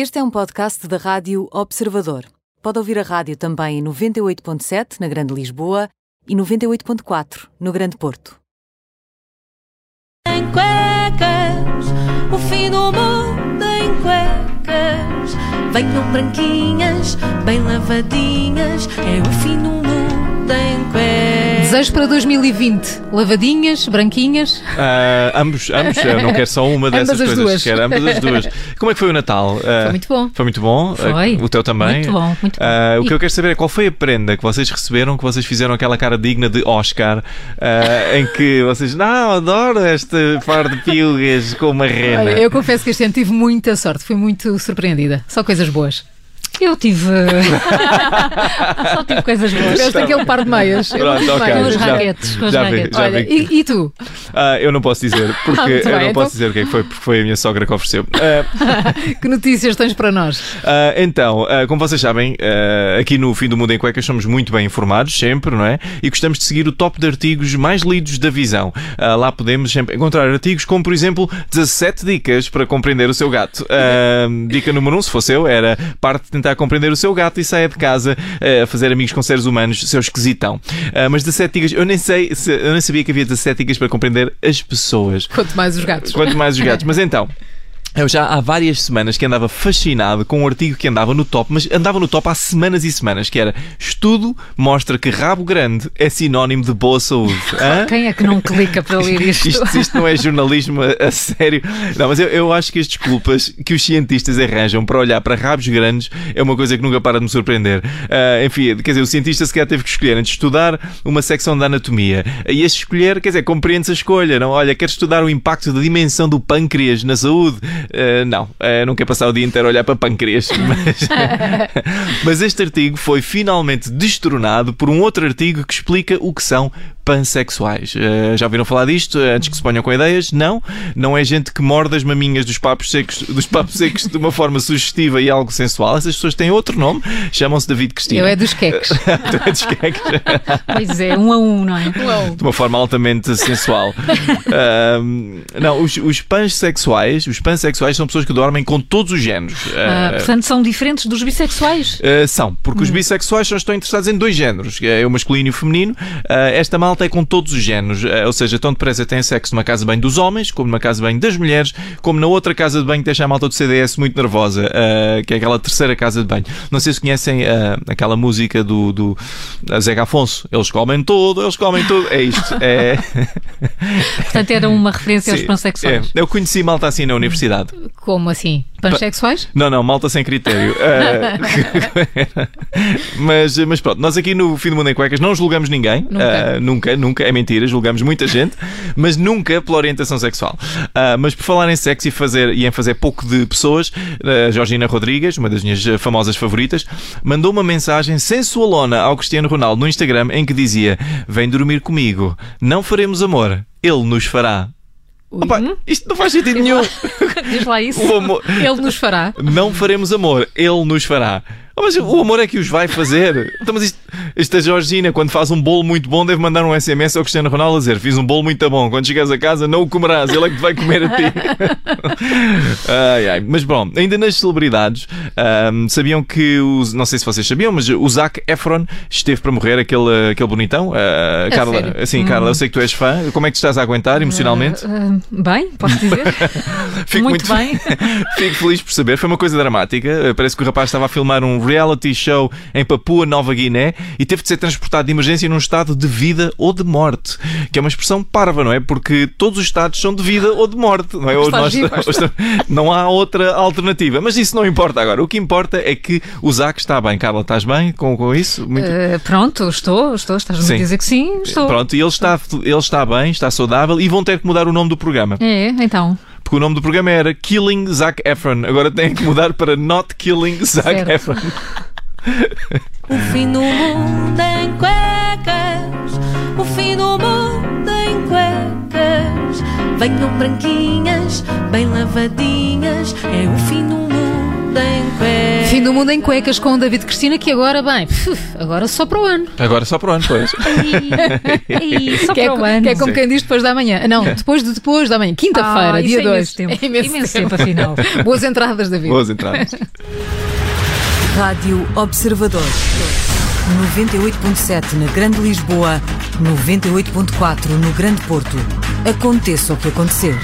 Este é um podcast da Rádio Observador. Pode ouvir a rádio também em 98.7 na Grande Lisboa e 98.4 no Grande Porto. Em cuecas, o fim do mundo em cuecas. Venham branquinhas, bem lavadinhas, é o Desejos para 2020. Lavadinhas, branquinhas. Ah, ambos, ambos. Eu não quero só uma dessas as coisas. duas. Quero ambas as duas. Como é que foi o Natal? Ah, Foi muito bom. Foi muito bom? Foi. Ah, O teu também? Muito bom, muito bom. Ah, o que E- eu quero saber é qual foi a prenda que vocês receberam, que vocês fizeram aquela cara digna de Oscar, em que vocês, não, adoro este par de piugas com uma rena. Olha, eu confesso que este ano tive muita sorte, fui muito surpreendida. Só coisas boas. Eu tive. Só tive coisas boas. Tiveste aquele par de meias. Eu não Pronto, tive ok. Com os raquetes. Com os já raquetes. já Olha, vi. e, e tu? Ah, eu não posso dizer, porque Ah, eu bem, não então- posso dizer o que é que foi, porque foi a minha sogra que ofereceu. Ah, Que notícias tens para nós? Ah, então, ah, como vocês sabem, ah, aqui no Fim do Mundo em Cuecas somos muito bem informados, sempre, não é? E gostamos de seguir o top de artigos mais lidos da visão. Ah, lá podemos sempre encontrar artigos como, por exemplo, 17 dicas para compreender o seu gato. Ah, dica número 1, um, se fosse eu, era parte de tentar compreender o seu gato e saia de casa ah, a fazer amigos com seres humanos, seu esquisitão. Ah, mas 17 dicas, eu nem sei, se- eu nem sabia que havia 17 dicas para compreender as pessoas. Quanto mais os gatos. Quanto mais os gatos. Mas então. Eu já há várias semanas que andava fascinado com um artigo que andava no top, mas andava no top há semanas e semanas, que era Estudo mostra que rabo grande é sinónimo de boa saúde. Hã? Quem é que não clica para ler isto? Isto, isto não é jornalismo a, a sério. Não, mas eu, eu acho que as desculpas que os cientistas arranjam para olhar para rabos grandes é uma coisa que nunca para de me surpreender. Ah, enfim, quer dizer, o cientista sequer teve que escolher antes de estudar uma secção da anatomia. E esse escolher, quer dizer, compreende-se a escolha. Não? Olha, quer estudar o impacto da dimensão do pâncreas na saúde? Ah, não, Ah, não quer passar o dia inteiro a olhar para pâncreas. Mas, mas este artigo foi finalmente destronado por um outro artigo que explica o que são pansexuais. Eh, já ouviram falar disto? Eh, Antes que se ponham com ideias? Não. Não é gente que morde as maminhas dos papos secos, dos papos secos de uma forma sugestiva e algo sensual. Essas pessoas têm outro nome. Chamam-se David Cristina. Eu é dos queques. Tu é dos queques. Pois é, um a um, não é? de uma forma altamente sensual. Ahm, não, os, os pansexuais, os pansexuais são pessoas que dormem com todos os géneros. Ah, portanto, são diferentes dos bissexuais. Uh, são, porque os bissexuais só estão interessados em dois géneros, é o masculino e o feminino. Uh, esta malta é com todos os géneros, Uh, ou seja, tão depressa têm sexo numa casa de banho dos homens, como numa casa de banho das mulheres, como na outra casa de banho que deixa a malta do CDS muito nervosa, uh, que é aquela terceira casa de banho. Não sei se conhecem uh, aquela música do, do uh, Zeca Afonso. Eles comem tudo, eles comem tudo. É isto. É, Portanto, era uma referência aos pansexuais. é. Eu conheci malta assim na universidade. Como assim? Pansexuais? Não, não, malta sem critério. Ah, mas, mas pronto, nós aqui no Fim do Mundo em Cuecas não julgamos ninguém. Nunca. Ah, nunca, nunca, é mentira, julgamos muita gente, mas nunca pela orientação sexual. Ah, mas por falar em sexo e, fazer, e em fazer pouco de pessoas, a Georgina Rodrigues, uma das minhas famosas favoritas, mandou uma mensagem sensualona ao Cristiano Ronaldo no Instagram em que dizia: Vem dormir comigo, não faremos amor, ele nos fará. Opa, isto não faz sentido nenhum. Diz lá isso. Amor- Ele nos fará. não faremos amor, ele nos fará. Oh, mas o amor é que os vai fazer. Então, mas isto, esta Georgina, quando faz um bolo muito bom, deve mandar um SMS ao Cristiano Ronaldo a dizer: Fiz um bolo muito bom. Quando chegares a casa, não o comerás, ele é que te vai comer a ti. ai, ai. Mas bom, ainda nas celebridades, ahm, sabiam que os. Não sei se vocês sabiam, mas o Zac Efron esteve para morrer, aquele, aquele bonitão. A Carla, sério? assim, Carla, eu sei que tu és fã. Como é que estás a aguentar emocionalmente? Ah, bem, posso dizer? Fico muito bem. Fico feliz por saber. Foi uma coisa dramática. Parece que o rapaz estava a filmar um reality show em Papua Nova Guiné e teve de ser transportado de emergência num estado de vida ou de morte. Que é uma expressão parva, não é? Porque todos os estados são de vida ou de morte, não é? Ou Estás vivo. não há outra alternativa. Mas isso não importa agora. O que importa é que o Zac está bem. Carla, estás bem com, com isso? Muito... Ah, pronto, estou, estou. Estás-me Sim. a dizer que sim, estou. Pronto, e ele está, ele está bem, está saudável e vão ter que mudar o nome do programa. É, então. Porque o nome do programa era Killing Zac Efron. Agora tem que mudar para Not Killing Zac Certo. Efron. O fim do mundo em cuecas, o fim do mundo em cuecas. Venham branquinhas, bem lavadinhas, é o fim do mundo em cuecas. Com o David Cristina, que agora, bem, agora só para o ano. Agora só para o ano, pois. Só Que é, para o co- ano. que é como quem diz depois da manhã. Não, depois de depois da manhã. Quinta-feira, Ah, dia é 2. imenso tempo. Imenso tempo, afinal. Boas entradas, David. Boas entradas. Rádio Observador. 98.7 na Grande Lisboa, 98.4 no Grande Porto. Aconteça o que acontecer.